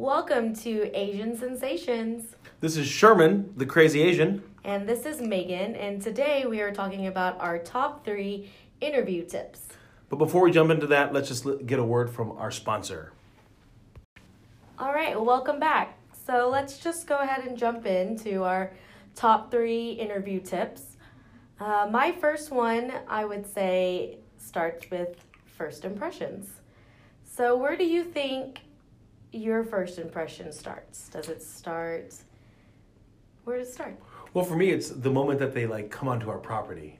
Welcome to Asian Sensations. This is Sherman, the crazy Asian. And this is Megan, and today we are talking about our top three interview tips. But before we jump into that, let's just get a word from our sponsor. All right, welcome back. So let's just go ahead and jump into our top three interview tips. Uh, my first one, I would say, starts with first impressions. So, where do you think your first impression starts? Does it start? Where does it start? Well, for me, it's the moment that they like come onto our property.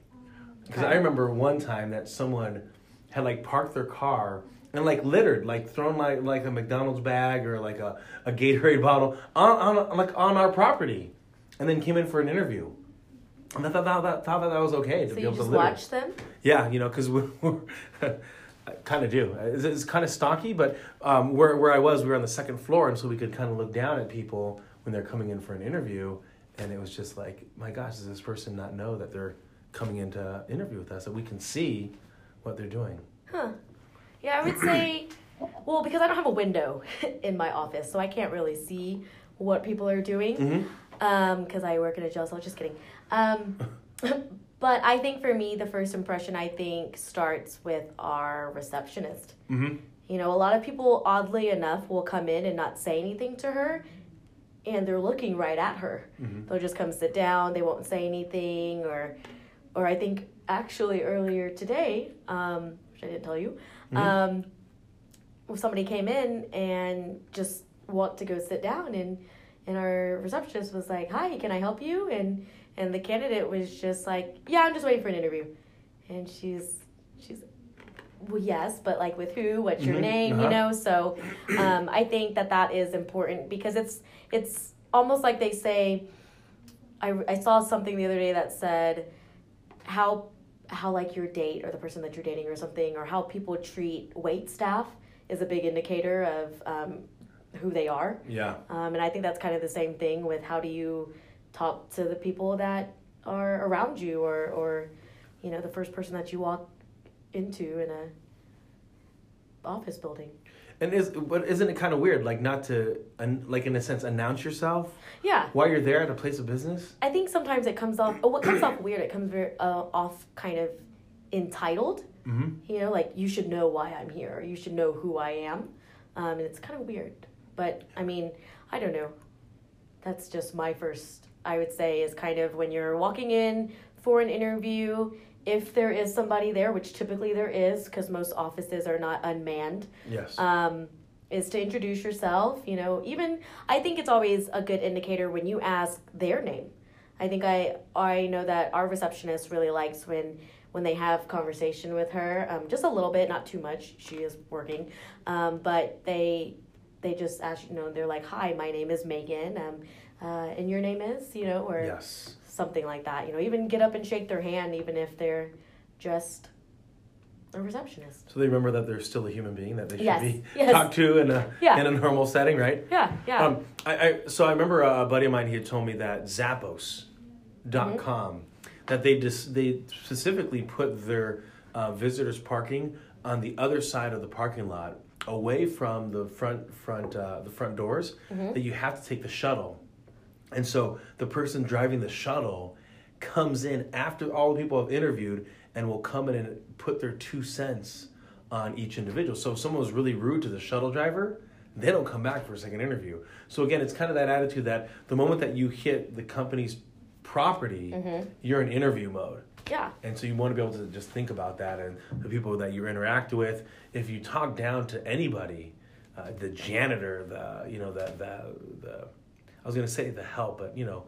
Because I remember one time that someone had like parked their car and like littered, like thrown like like a McDonald's bag or like a, a Gatorade bottle on, on like on our property, and then came in for an interview. And I thought that, that, thought that, that was okay to So be able to just litter. watch them? Yeah, you know, because we're I kind of do. It's, it's kind of stocky, but um, where where I was, we were on the second floor, and so we could kind of look down at people when they're coming in for an interview, and it was just like, my gosh, does this person not know that they're coming in to interview with us? That we can see what they're doing. Huh. Yeah, I would say, well, because I don't have a window in my office, so I can't really see what people are doing. Mm-hmm. because I work in a jail cell. Just kidding. Um, but I think for me, the first impression I think starts with our receptionist. Mm-hmm. You know, a lot of people, oddly enough, will come in and not say anything to her, and they're looking right at her. Mhm. They'll just come sit down. They won't say anything, or, or I think actually earlier today, um, which I didn't tell you, um, somebody came in and just walked to go sit down, and and our receptionist was like, "Hi, can I help you?" and and the candidate was just like, "Yeah, I'm just waiting for an interview," and she's she's well, yes, but like with who? What's your Mhm, name? uh-huh. You know. So, um, I think that that is important because it's it's almost like they say. I I saw something the other day that said how how like your date or the person that you're dating or something or how people treat wait staff is a big indicator of um, who they are. Yeah. Um, and I think that's kind of the same thing with how do you talk to the people that are around you or, or you know, the first person that you walk into in a office building. And is but isn't it kind of weird, like not to, un, like in a sense, announce yourself Yeah. while you're there at a place of business? I think sometimes it comes off, oh, what comes off weird, it comes very, uh, off kind of entitled. Mm-hmm. You know, like you should know why I'm here, or you should know who I am. Um, and it's kind of weird. But I mean, I don't know. That's just my first, I would say, is kind of when you're walking in for an interview, if there is somebody there, which typically there is, because most offices are not unmanned, Yes. um, is to introduce yourself. You know, even I think it's always a good indicator when you ask their name. I think I I know that our receptionist really likes when when they have conversation with her, um, just a little bit, not too much. She is working, um, but they they just ask you know they're like, "Hi, my name is Megan," um, uh, and your name is you know or yes. something like that. You know, even get up and shake their hand, even if they're just a receptionist. So they remember that they're still a human being that they should Yes, be yes. talked to in a Yeah. in a normal setting, right? Yeah, yeah. Um, I, I so I remember a buddy of mine. He had told me that Zappos. Dot com, that they just they specifically put their uh, visitors parking on the other side of the parking lot, away from the front front uh, the front doors. That you have to take the shuttle, and so the person driving the shuttle comes in after all the people have interviewed and will come in and put their two cents on each individual. So if someone was really rude to the shuttle driver, they don't come back for a second interview. So again, it's kind of that attitude that the moment that you hit the company's property, you're in interview mode. yeah. And so you want to be able to just think about that and the people that you interact with. If you talk down to anybody, uh, the janitor, the you know the the the I was gonna say the help, but you know,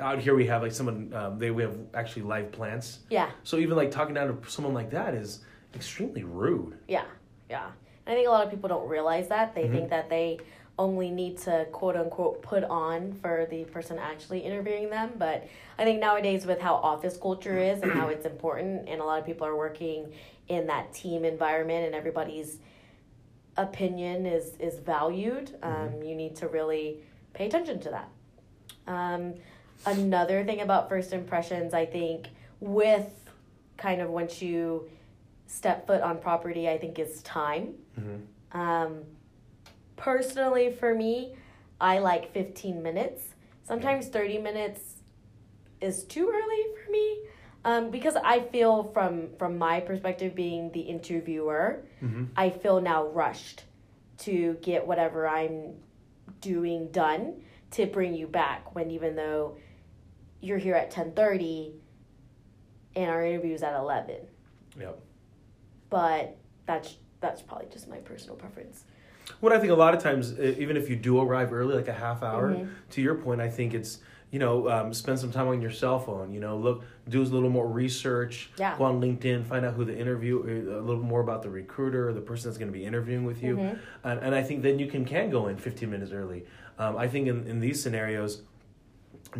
out here we have like someone um, they we have actually live plants. Yeah, So even like talking down to someone like that is extremely rude. yeah, yeah. And I think a lot of people don't realize that. They Mm-hmm. think that they only need to quote unquote put on for the person actually interviewing them. But I think nowadays, with how office culture is and how it's important, and a lot of people are working in that team environment and everybody's opinion is, is valued, um, you need to really pay attention to that. Um, another thing about first impressions, I think, with kind of once you step foot on property, I think is time. Mm-hmm. Um, personally for me, I like 15 minutes. Sometimes 30 minutes is too early for me. Um, because I feel from from my perspective being the interviewer, Mm-hmm. I feel now rushed to get whatever I'm doing done to bring you back when even though you're here at 10:30 and our interview is at 11 Yep. but that's that's probably just my personal preference What I think a lot of times, even if you do arrive early, like a half hour, Mhm. to your point, I think it's you know um, spend some time on your cell phone. You know, look, do a little more research. Yeah. Go on LinkedIn, find out who the interview, uh, a little more about the recruiter, or the person that's going to be interviewing with you, Mhm. and, and I think then you can can go in fifteen minutes early. Um, I think in in these scenarios,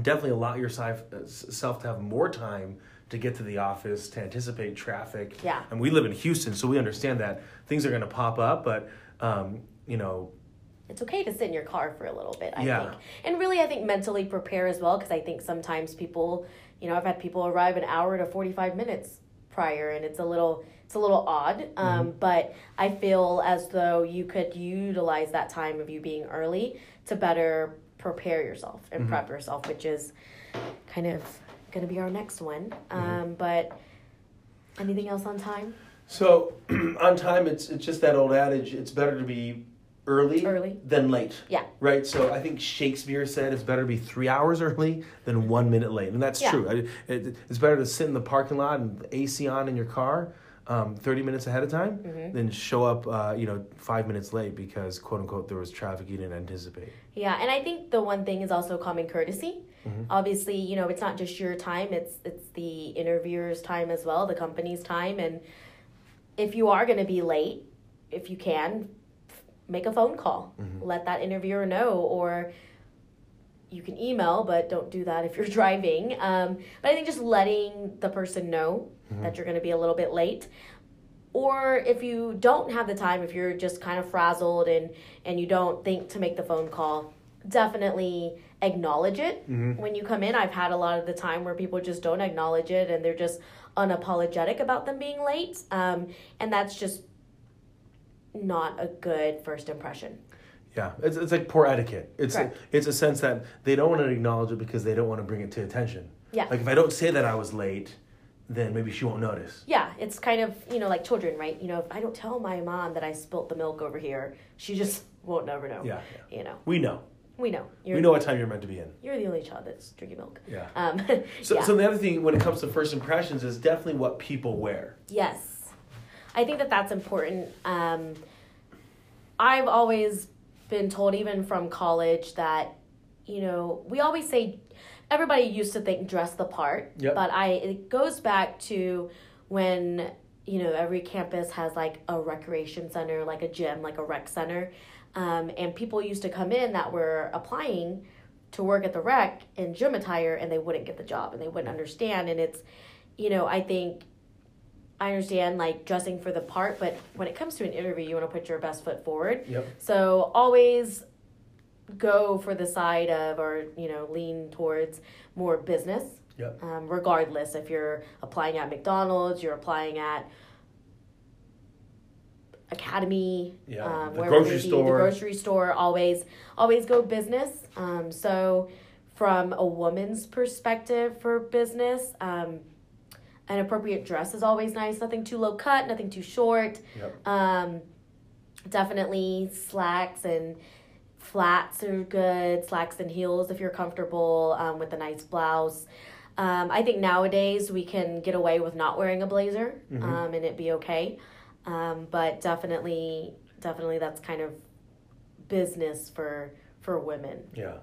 definitely allow yourself self to have more time to get to the office to anticipate traffic Yeah. and we live in houston so we understand that things are going to pop up but um, you know it's okay to sit in your car for a little bit i Yeah. think. And really i think mentally prepare as well because i think sometimes people you know i've had people arrive an hour to 45 minutes prior and it's a little it's a little odd um, but i feel as though you could utilize that time of you being early to better prepare yourself and prep yourself which is kind of going to be our next one. Um, but anything else on time? So on time it's it's just that old adage it's better to be early, Early. than late Yeah. right so i think shakespeare said it's better to be three hours early than one minute late and that's Yeah. true I- it, it's better to sit in the parking lot and the ac on in your car um, 30 minutes ahead of time Mm-hmm. than show up uh, you know five minutes late because quote unquote there was traffic you didn't anticipate Yeah, and I think the one thing is also common courtesy. Mm-hmm. Obviously, you know, it's not just your time; it's it's the interviewer's time as well, the company's time. And if you are going to be late, if you can, make a phone call, Mm-hmm. let that interviewer know, or you can email, but don't do that if you're driving. Um, but I think just letting the person know Mm-hmm. that you're going to be a little bit late. Or if you don't have the time, if you're just kind of frazzled and, and you don't think to make the phone call, definitely acknowledge it when you come in. I've had a lot of the time where people just don't acknowledge it and they're just unapologetic about them being late. Um, and that's just not a good first impression. Yeah, it's, it's like poor etiquette. It's Correct. it's a sense that they don't want to acknowledge it because they don't want to bring it to attention. Yeah. Like if I don't say that I was late, then maybe she won't notice. Yeah, it's kind of, you know, like children, right? You know, if I don't tell my mom that I spilt the milk over here, she just won't never know. Yeah, You know, We know. we know. You're, we know what time you're meant to be in. You're the only child that's drinking milk. Yeah. Um, So, yeah. so the other thing when it comes to first impressions is definitely what people wear. Yes. I think that that's important. Um, I've always been told, even from college, that, you know, we always say, everybody used to think dress the part. Yep. But I, it goes back to when, you know, every campus has like a recreation center, like a gym, like a rec center. Um, and people used to come in that were applying to work at the rec in gym attire and they wouldn't get the job and they wouldn't understand. And it's, you know, I think I understand like dressing for the part, but when it comes to an interview, you want to put your best foot forward. Yep. So always go for the side of, or you know, lean towards more business. Yep. Um, regardless if you're applying at McDonald's, you're applying at Academy, Yeah, um, the grocery be, store. the grocery store. Always, always go business. Um, so, from a woman's perspective for business, um, an appropriate dress is always nice. Nothing too low cut, nothing too short. Yep. Um, definitely slacks and flats are good. Slacks and heels if you're comfortable um, with a nice blouse. Um, I think nowadays we can get away with not wearing a blazer Mm-hmm. um, and it be okay. Um, but definitely, definitely that's kind of business for for women. Yeah.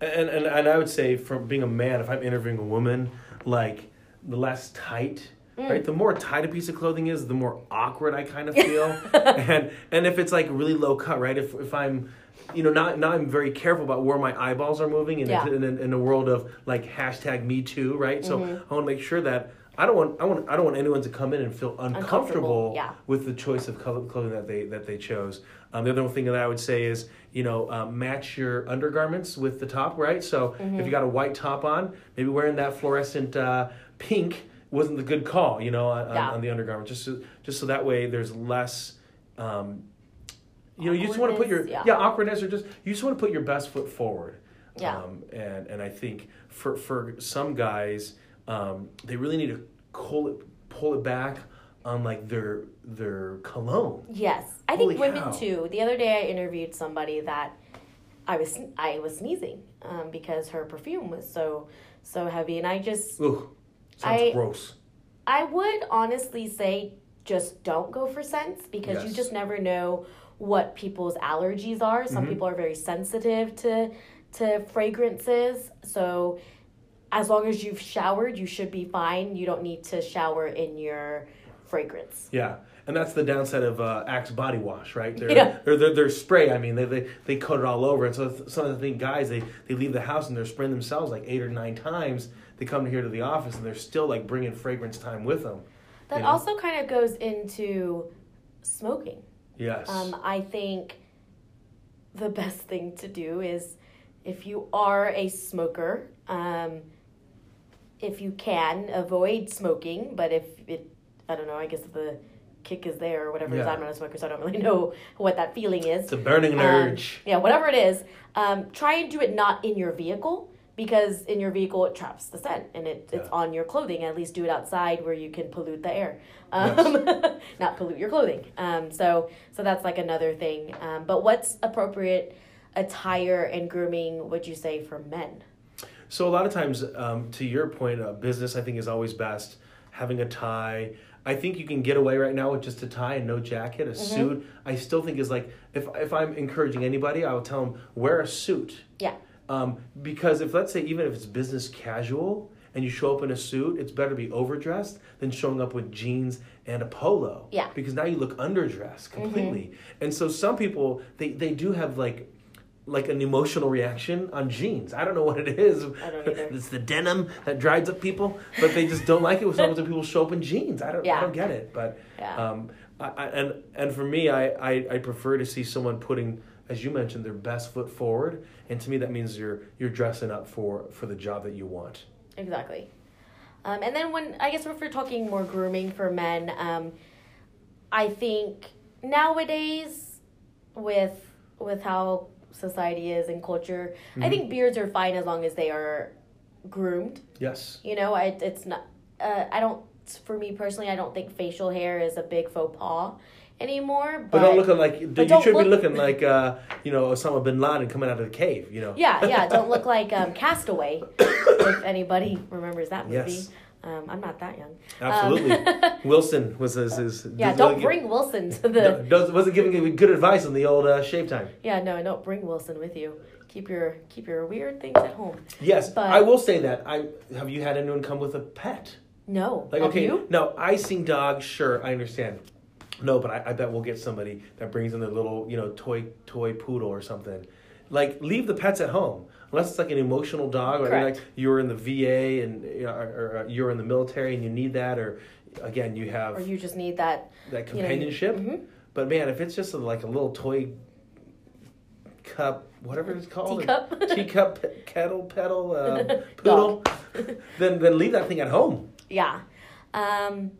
And, and and I would say from being a man, if I'm interviewing a woman, like the less tight, Mm. right? The more tight a piece of clothing is, the more awkward I kind of feel. and and if it's like really low cut, right? If if I'm you know, now, now I'm very careful about where my eyeballs are moving in, Yeah. a, in, a, in a world of like hashtag me too, right? So Mm-hmm. I want to make sure that I don't want I want I don't want anyone to come in and feel uncomfortable, Uncomfortable, yeah. with the choice of color, clothing that they that they chose. Um, the other thing that I would say is you know um, match your undergarments with the top, right? So Mm-hmm. if you got a white top on, maybe wearing that fluorescent uh, pink wasn't the good call, you know, on, Yeah. on the undergarment. Just so, just so that way there's less. Um, you know you just want to put your yeah. yeah. awkwardness or just you just want to put your best foot forward Yeah. um, and and i think for for some guys um, they really need to pull it pull it back on like their their cologne Yes, I Holy think women cow. too. The other day, I interviewed somebody that I was I was sneezing um, because her perfume was so so heavy, and I just Ugh, sounds I- gross I would honestly say just don't go for scents because you just never know what people's allergies are. Some Mhm. people are very sensitive to to fragrances, so as long as you've showered, you should be fine. You don't need to shower in your fragrance. yeah and that's the downside of uh, Axe body wash, right? Their, Yeah. their, their, their spray, I mean, they, they, they coat it all over. And so some of the thing guys, they, they leave the house and they're spraying themselves like eight or nine times. They come here to the office and they're still like bringing fragrance time with them. That You know? also kind of goes into smoking. Yes. Um, I think the best thing to do is if you are a smoker, um, if you can avoid smoking, but if it, I don't know, I guess the kick is there or whatever. is. Yeah. I'm not a smoker, so I don't really know what that feeling is. it's a burning Um, urge. yeah, whatever it is, um, try and do it not in your vehicle because in your vehicle it traps the scent and it, it's Yeah. on your clothing. At least do it outside where you can pollute the air, um, not pollute your clothing. Um, so so that's like another thing. Um, but what's appropriate attire and grooming? Would you say for men? So a lot of times, um, to your point, uh, business I think is always best. Having a tie, I think you can get away right now with just a tie and no jacket. A Mm-hmm. suit, I still think is like if if I'm encouraging anybody, I will tell them wear a suit. Yeah. Um, because if let's say even if it's business casual and you show up in a suit, it's better to be overdressed than showing up with jeans and a polo. Yeah. Mm-hmm. Because now you look underdressed completely. And so some people they they do have like like an emotional reaction on jeans. I don't know what it is. I don't either. it's the denim that drives up people, but they just don't like it when some people show up in jeans. I don't I don't get it. But Yeah. um, I, I, and and for me, I, I I prefer to see someone putting, as you mentioned, their best foot forward, and to me that means you're you're dressing up for for the job that you want. Exactly. Um, and then when I guess if we're talking more grooming for men, um, I think nowadays with with how society is and culture, I think beards are fine as long as they are groomed. Yes. You know, I, it's not. Uh, I don't. For me personally, I don't think facial hair is a big faux pas anymore. But, But, don't look like you should be looking like uh, you know Osama bin Laden coming out of the cave. You know. yeah, yeah, don't look like um, Castaway. if anybody remembers that movie, Yes. Um, I'm not that young. Absolutely. Um, Wilson was his. his yeah, his- don't bring Wilson to the. No, wasn't giving good advice on the old uh, shave time. Yeah, no, don't bring Wilson with you. Keep your keep your weird things at home. Yes, But- I will say that. I have you had anyone come with a pet? No, Like Have okay, you? no, icing dog, sure, I understand. No, but I, I bet we'll get somebody that brings in their little, you know, toy toy poodle or something. Like leave the pets at home unless it's like an emotional dog, or like you're in the VA and you know, or, or you're in the military and you need that, or again you have Or you just need that. that you know, companionship. mhm. But man, if it's just a, like a little toy cup, whatever it's called, Teacup? teacup, pe- kettle, pedal, uh, poodle, then then leave that thing at home. Yeah, um,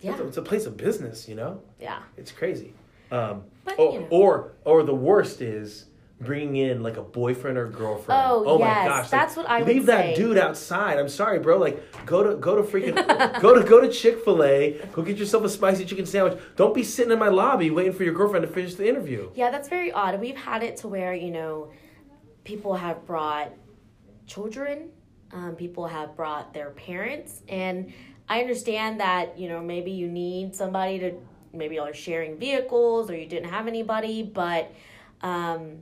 yeah, It's, a, it's a place of business, you know. yeah. It's crazy. Um, But, or, you know. or or the worst is bringing in like a boyfriend or girlfriend. Oh, my yes, gosh! like, that's what I would leave that say. dude outside. I'm sorry, bro. Like go to go to freaking go to go to Chick Fil A. Go get yourself a spicy chicken sandwich. Don't be sitting in my lobby waiting for your girlfriend to finish the interview. Yeah, that's very odd. We've had it to where, you know, people have brought children, um, people have brought their parents, and I understand that, you know, maybe you need somebody to, maybe y'all are sharing vehicles or you didn't have anybody, but um,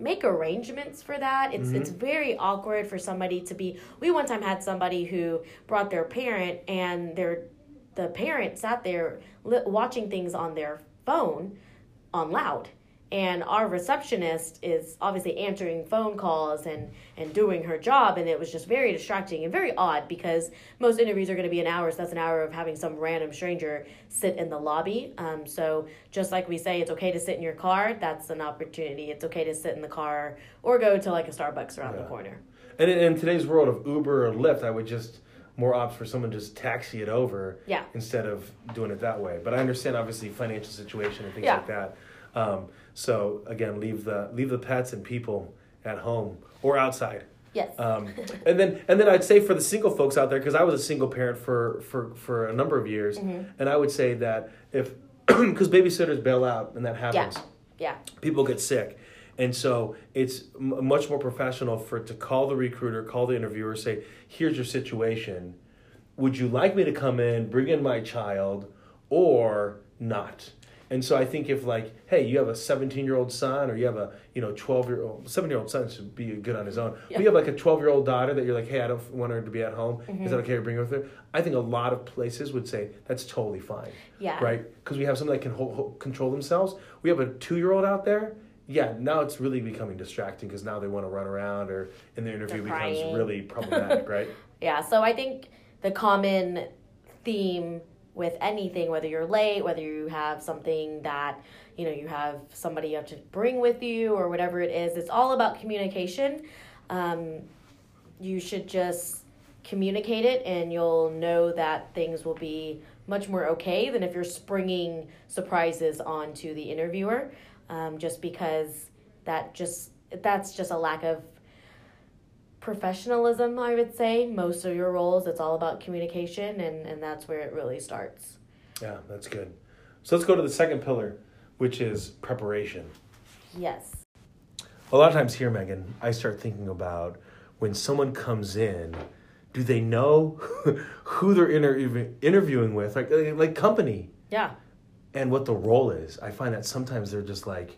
make arrangements for that. It's it's mm-hmm. very awkward for somebody to be. We one time had somebody who brought their parent, and their the parent sat there li- watching things on their phone on loud. And our receptionist is obviously answering phone calls and, and doing her job, and it was just very distracting and very odd because most interviews are going to be an hour, so that's an hour of having some random stranger sit in the lobby. Um, so just like we say, it's okay to sit in your car. That's an opportunity. It's okay to sit in the car or go to like a Starbucks around the corner. And in, in today's world of Uber or Lyft, I would just more opt for someone just taxi it over Yeah. instead of doing it that way. But I understand obviously financial situation and things Yeah. like that. Um, so again, leave the leave the pets and people at home or outside. Yes. Um, and then and then I'd say for the single folks out there, because I was a single parent for for for a number of years, Mm-hmm. and I would say that if because babysitters bail out and that happens, yeah. people get sick. And so it's m- much more professional for to call the recruiter, call the interviewer, say, "Here's your situation. Would you like me to come in, bring in my child, or not?" And so I think if like, hey, you have a 17 year old son, or you have a you know 12 year old, 7 year old son should be good on his own. Yeah. But you have like a 12 year old daughter that you're like, hey, I don't want her to be at home. Mm-hmm. Is that okay to bring her with her? I think a lot of places would say that's totally fine Yeah. right? Because we have somebody that can hold, hold, control themselves. We have a two-year-old out there. Yeah, now it's really becoming distracting because now they want to run around, or in the interview becomes really problematic, right? Yeah, so I think the common theme with anything, whether you're late, whether you have something that, you know, you have somebody you have to bring with you or whatever it is, it's all about communication. Um, you should just communicate it and you'll know that things will be much more okay than if you're springing surprises onto the interviewer um, just because that just that's just a lack of professionalism i would say most of your roles it's all about communication and and that's where it really starts Yeah, that's good. So let's go to the second pillar, which is preparation. yes A lot of times here, Megan, I start thinking about when someone comes in, do they know who they're interview- interviewing with, like like company, yeah and what the role is? I find that sometimes they're just like,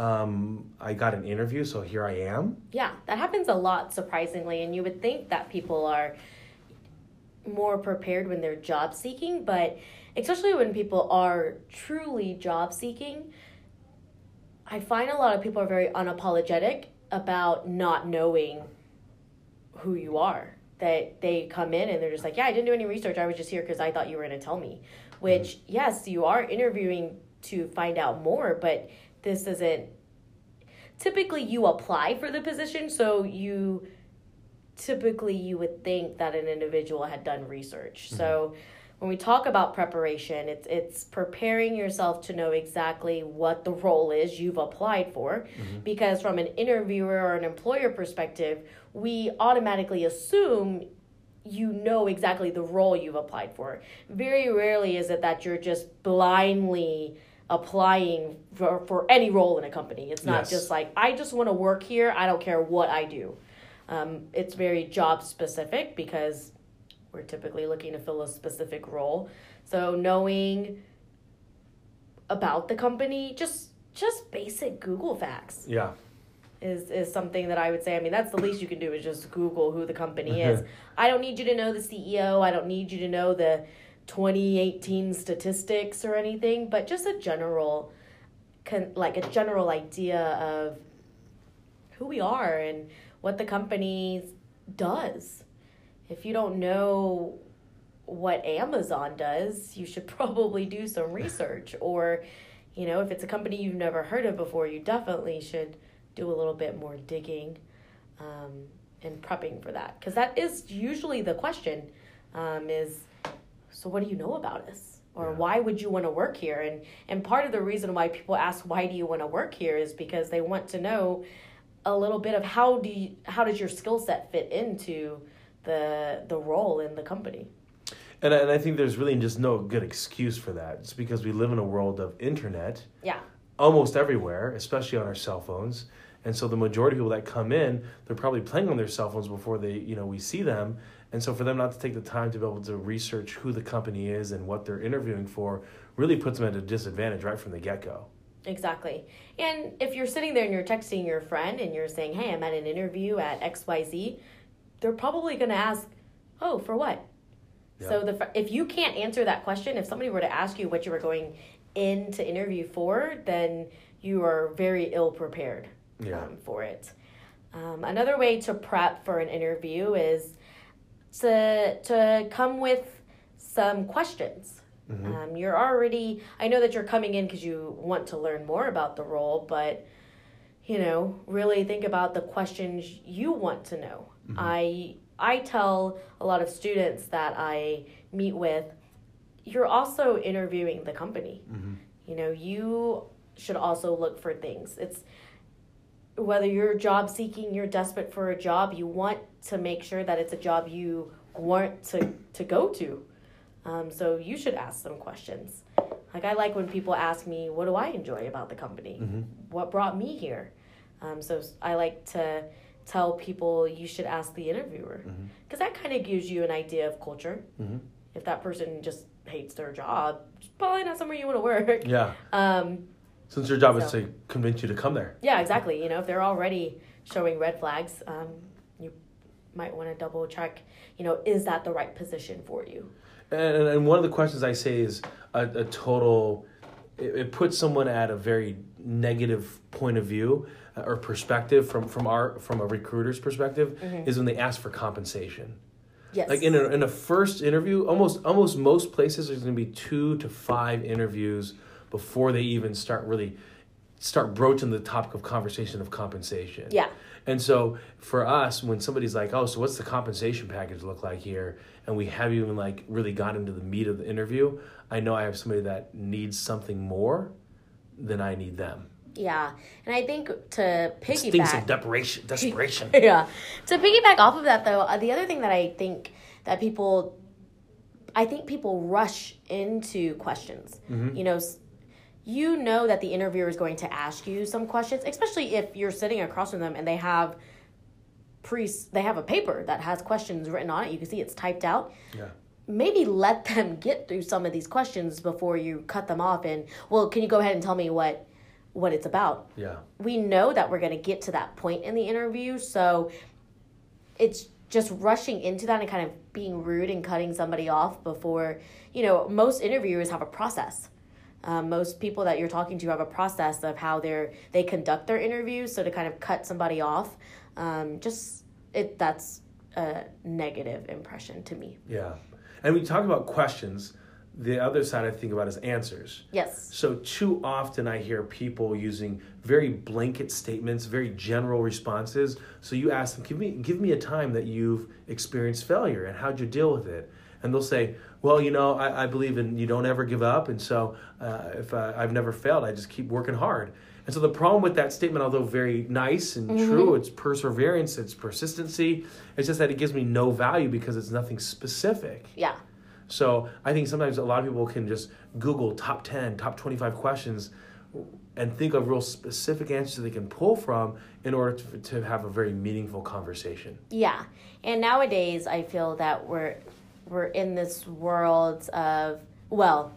um, I got an interview, so here I am. yeah that happens a lot surprisingly and you would think that people are more prepared when they're job seeking but especially when people are truly job seeking i find a lot of people are very unapologetic about not knowing who you are. That they come in and they're just like yeah i didn't do any research. I was just here because i thought you were going to tell me. Which yes you are interviewing to find out more but this isn't typically you apply for the position so you typically you would think that an individual had done research. Mm-hmm. So when we talk about preparation it's it's preparing yourself to know exactly what the role is you've applied for. Mm-hmm. Because from an interviewer or an employer perspective we automatically assume you know exactly the role you've applied for. Very rarely is it that you're just blindly applying for, for any role in a company it's not Yes. just like i just want to work here i don't care what i do um, it's very job specific because we're typically looking to fill a specific role. So knowing about the company, just just basic Google facts Yeah. is is something that I would say. I mean, that's the least you can do is just Google who the company is. I don't need you to know the CEO. I don't need you to know the 2018 statistics or anything, but just a general, con- like a general idea of who we are and what the company does. If you don't know what Amazon does, you should probably do some research. Or, you know, if it's a company you've never heard of before, you definitely should do a little bit more digging um, and prepping for that. Because that is usually the question um, is, so what do you know about us? Or Yeah. why would you want to work here? And, and part of the reason why people ask, why do you want to work here is because they want to know a little bit of how do you, how does your skill set fit into the the role in the company. And I, and I think there's really just no good excuse for that. It's because we live in a world of internet Yeah. almost everywhere, especially on our cell phones. And so the majority of people that come in, they're probably playing on their cell phones before they, you know, we see them. And so for them not to take the time to be able to research who the company is and what they're interviewing for really puts them at a disadvantage right from the get go. Exactly. And if you're sitting there and you're texting your friend and you're saying, "Hey, I'm at an interview at XYZ," they're probably going to ask, "Oh, for what?" So the if you can't answer that question, if somebody were to ask you what you were going in to interview for, then you are very ill prepared Yeah. um, for it. Um, another way to prep for an interview is to to come with some questions. Mhm. Um, you're already. I know that you're coming in because you want to learn more about the role, but you know, really think about the questions you want to know. I I tell a lot of students that I meet with, you're also interviewing the company. Mhm. You know, you should also look for things. It's whether you're job seeking, you're desperate for a job, you want to make sure that it's a job you want to, to go to. Um, so you should ask some questions. Like I like when people ask me, what do I enjoy about the company? Mm-hmm. What brought me here? Um, so I like to tell people you should ask the interviewer because that kind of gives you an idea of culture. Mhm. If that person just hates their job, it's probably not somewhere you want to work. Yeah. Um, Since your job is to convince you to come there. yeah, exactly. You know, if they're already showing red flags, um, you might want to double check. You know, is that the right position for you? And, and one of the questions I say is a, a total, it, it puts someone at a very negative point of view uh, or perspective from, from our from a recruiter's perspective is when they ask for compensation. Yes. Like in a, in a first interview, almost almost most places there's going to be two to five interviews before they even start really start broaching the topic of conversation of compensation. yeah. And so for us, when somebody's like, "Oh, so what's the compensation package look like here?" and we haven't even like really got into the meat of the interview, I know I have somebody that needs something more than I need them. Yeah. And I think to It's things piggyback. of desperation. Desperation. yeah. To piggyback off of that, though, uh, the other thing that I think that people, I think people rush into questions. You know, you know that the interviewer is going to ask you some questions, especially if you're sitting across from them and they have pre they have a paper that has questions written on it. You can see it's typed out. yeah. Maybe let them get through some of these questions before you cut them off and well, can you go ahead and tell me what what it's about? Yeah. we know that we're going to get to that point in the interview so it's just rushing into that and kind of being rude and cutting somebody off before you know most interviewers have a process um, most people that you're talking to have a process of how they're they conduct their interviews so to kind of cut somebody off um, just it that's a negative impression to me Yeah. And we talk about questions. The other side I think about is answers. yes So too often I hear people using very blanket statements, very general responses. So you ask them, give me give me a time that you've experienced failure and how'd you deal with it? And they'll say, well, you know, I, I believe in you don't ever give up, and so uh, if I, I've never failed, I just keep working hard. And so the problem with that statement, although very nice and true, it's perseverance, it's persistency. It's just that it gives me no value because it's nothing specific. yeah So I think sometimes a lot of people can just Google top 10, top 25 questions and think of real specific answers they can pull from in order to, to have a very meaningful conversation. Yeah. And nowadays I feel that we're we're in this world of well,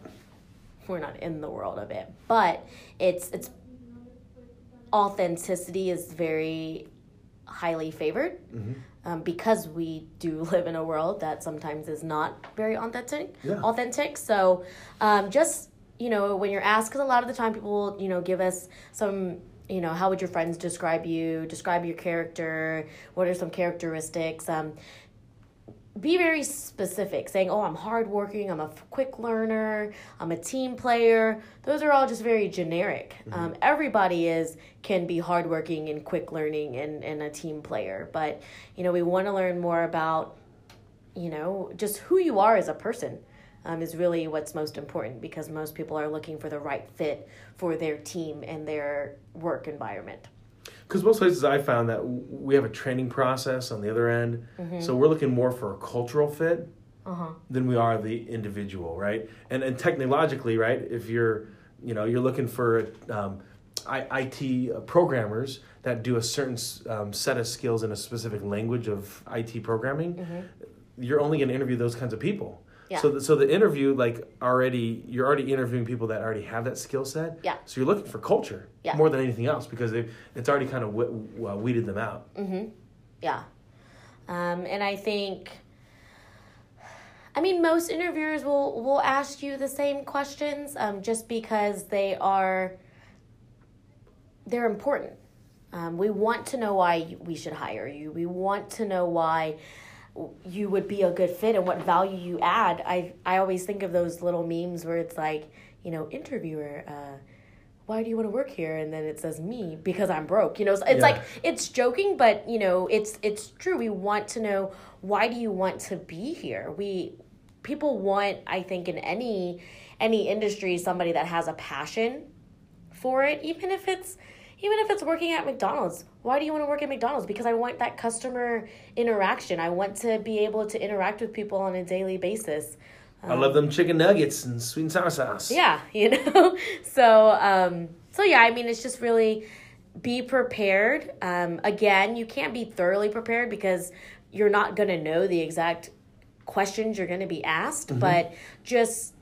we're not in the world of it, but it's it's authenticity is very highly favored um, because we do live in a world that sometimes is not very authentic. Yeah. Authentic. So um, just you know when you're asked, because a lot of the time people will you know give us some you know how would your friends describe you, describe your character, what are some characteristics. Um, be very specific, saying, "Oh, I'm hardworking. I'm a f- quick learner. I'm a team player." Those are all just very generic. Um, everybody is can be hardworking and quick learning and, and a team player, but you know we want to learn more about you know just who you are as a person. Um, is really what's most important because most people are looking for the right fit for their team and their work environment. Because most places I found that we have a training process on the other end. So we're looking more for a cultural fit Uh-huh. than we are the individual, right? And and technologically, right? If you're, you know, you're looking for um, I, IT programmers that do a certain um, set of skills in a specific language of IT programming, you're only going to interview those kinds of people. Yeah. So, the, so the interview, like already, you're already interviewing people that already have that skill set. Yeah. So you're looking for culture Yeah. more than anything else because they it's already kind of uh, weeded them out. Yeah. Um, and I think, I mean, most interviewers will, will ask you the same questions um, just because they are, they're important. Um, we want to know why we should hire you. We want to know why you would be a good fit and what value you add. I, I always think of those little memes where it's like, you know, interviewer, uh, why do you want to work here and then it says me because i'm broke you know it's Yeah. like it's joking but you know it's it's true we want to know why do you want to be here we people want i think in any any industry somebody that has a passion for it, even if it's even if it's working at McDonald's. Why do you want to work at McDonald's? Because I want that customer interaction. I want to be able to interact with people on a daily basis. I love them chicken nuggets and sweet and sour sauce. Yeah, you know. so um so yeah, I mean it's just really be prepared. Um again, you can't be thoroughly prepared because you're not going to know the exact questions you're going to be asked, mm-hmm. but just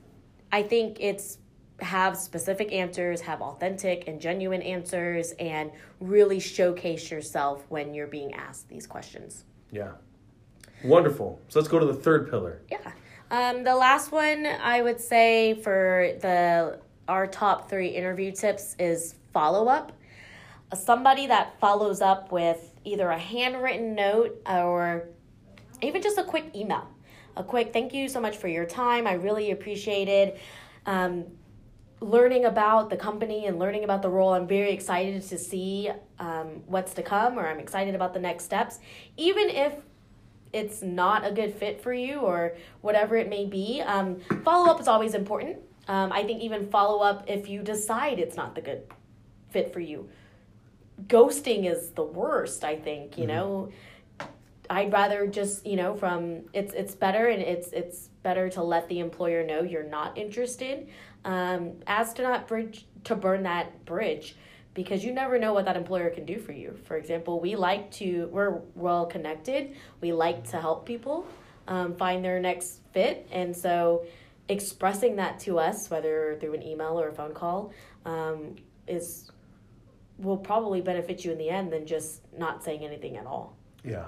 I think it's have specific answers, have authentic and genuine answers, and really showcase yourself when you're being asked these questions. Yeah. Wonderful. So let's go to the third pillar. Yeah. Um, the last one I would say for the our top three interview tips is follow up. Somebody that follows up with either a handwritten note or even just a quick email. A quick thank you so much for your time. I really appreciated um, learning about the company and learning about the role. I'm very excited to see um, what's to come, or I'm excited about the next steps. Even if it's not a good fit for you or whatever it may be, um, follow up is always important. Um, I think even follow up if you decide it's not the good fit for you. Ghosting is the worst, I think, you mm-hmm. know I'd rather just you know from it's it's better and it's it's better to let the employer know you're not interested, um, as to not bridge to burn that bridge, because you never know what that employer can do for you. For example, we like to we're well connected. We like to help people um, find their next fit, and so expressing that to us, whether through an email or a phone call, um, is will probably benefit you in the end than just not saying anything at all. Yeah.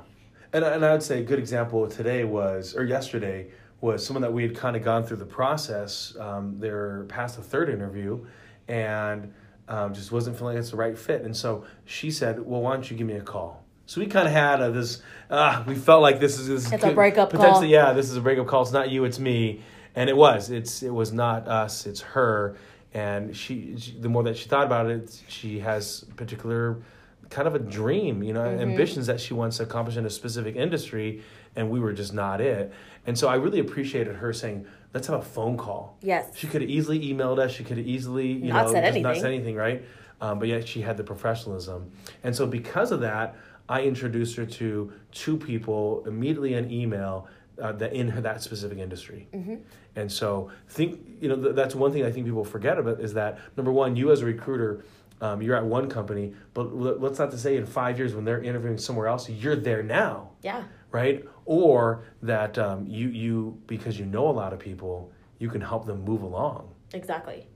And, and I would say a good example today was, or yesterday, was someone that we had kind of gone through the process. Um, they're past the third interview and um, just wasn't feeling it's the right fit. And so she said, Well, why don't you give me a call? So we kind of had a, this, uh, we felt like this is this it's could, a breakup potentially, call. yeah, this is a breakup call. It's not you, it's me. And it was. It's it was not us, it's her. And she, she the more that she thought about it, she has particular kind of a dream, you know, mm-hmm. ambitions that she wants to accomplish in a specific industry, and we were just not it. And so I really appreciated her saying, "Let's have a phone call." Yes. She could have easily emailed us. She could have easily, you not know, said anything. not said anything, right? Um, but yet she had the professionalism, and so because of that, I introduced her to two people immediately in email uh, that in her, that specific industry. Mm-hmm. And so think you know th- that's one thing I think people forget about is that number one, you as a recruiter um, you're at one company, but let's not to say in five years when they're interviewing somewhere else, you're there now. Yeah. Right? Or that um, you you because you know a lot of people, you can help them move along. Exactly.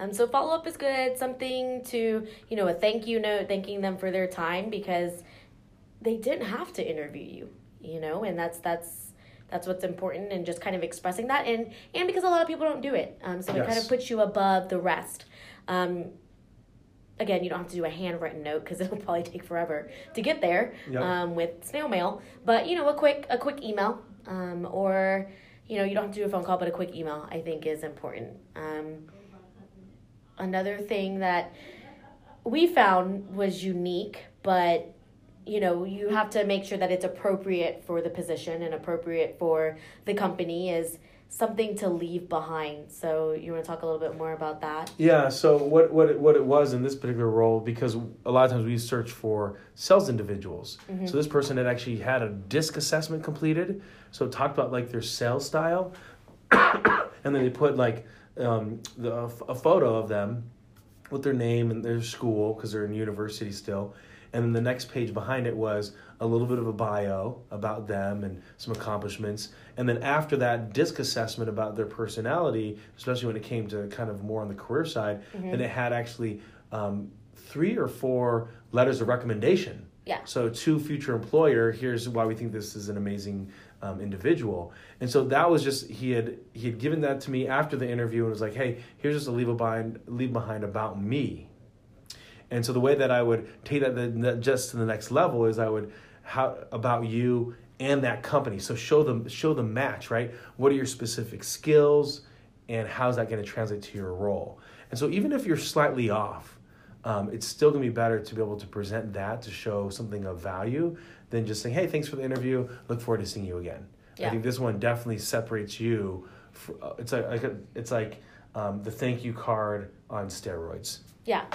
Um, so follow up is good. Something to you know a thank you note, thanking them for their time because they didn't have to interview you. You know, and that's that's that's what's important and just kind of expressing that and and because a lot of people don't do it um, so yes. it kind of puts you above the rest um, again, you don't have to do a handwritten note because it'll probably take forever to get there yep. um, with snail mail. But you know, a quick a quick email um, or you know you don't have to do a phone call, but a quick email I think is important. Um, another thing that we found was unique, but you know you have to make sure that it's appropriate for the position and appropriate for the company is something to leave behind. So you want to talk a little bit more about that? Yeah. So what what it, what it was in this particular role because a lot of times we search for sales individuals. Mm-hmm. So this person had actually had a disc assessment completed. So it talked about like their sales style, and then they put like um, the, a photo of them with their name and their school because they're in university still. And then the next page behind it was a little bit of a bio about them and some accomplishments. And then after that disc assessment about their personality, especially when it came to kind of more on the career side, mm-hmm. then it had actually um, three or four letters of recommendation. Yeah. So to future employer, here's why we think this is an amazing um, individual. And so that was just he had he had given that to me after the interview and was like, hey, here's just a leave behind leave behind about me. And so the way that I would take that the, just to the next level is I would how about you and that company. So show them show the match, right? What are your specific skills, and how's that going to translate to your role? And so even if you're slightly off, um, it's still going to be better to be able to present that to show something of value than just saying, "Hey, thanks for the interview. Look forward to seeing you again." Yeah. I think this one definitely separates you. For, uh, it's like, like a, it's like um, the thank you card on steroids. Yeah.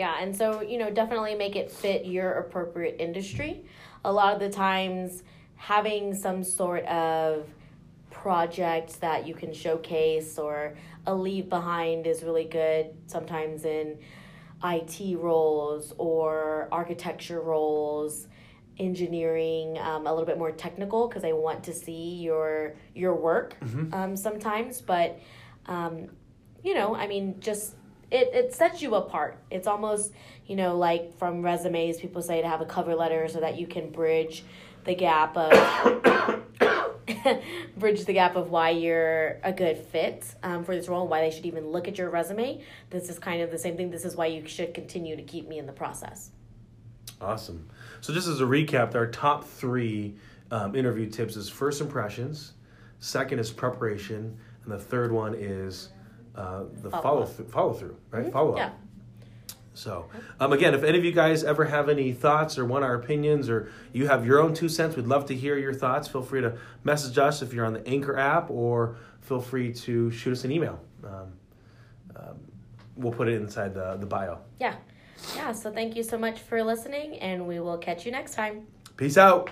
Yeah, and so, you know, definitely make it fit your appropriate industry. A lot of the times, having some sort of project that you can showcase or a leave behind is really good sometimes in IT roles or architecture roles engineering um, a little bit more technical because I want to see your your work Mhm. um, sometimes but um, you know I mean just it, it sets you apart. It's almost you know like from resumes people say to have a cover letter so that you can bridge the gap of bridge the gap of why you're a good fit um, for this role and why they should even look at your resume. This is kind of the same thing. This is why you should continue to keep me in the process. Awesome. So just as a recap, our top three um, interview tips is first impressions, second is preparation, and the third one is uh, the follow through. Follow through, right? Mhm. Follow up. yeah So, um, again, if any of you guys ever have any thoughts or want our opinions or you have your own two cents, we'd love to hear your thoughts. Feel free to message us if you're on the Anchor app or feel free to shoot us an email. Um, um, we'll put it inside the, the bio. yeah yeah so thank you so much for listening and we will catch you next time Peace out.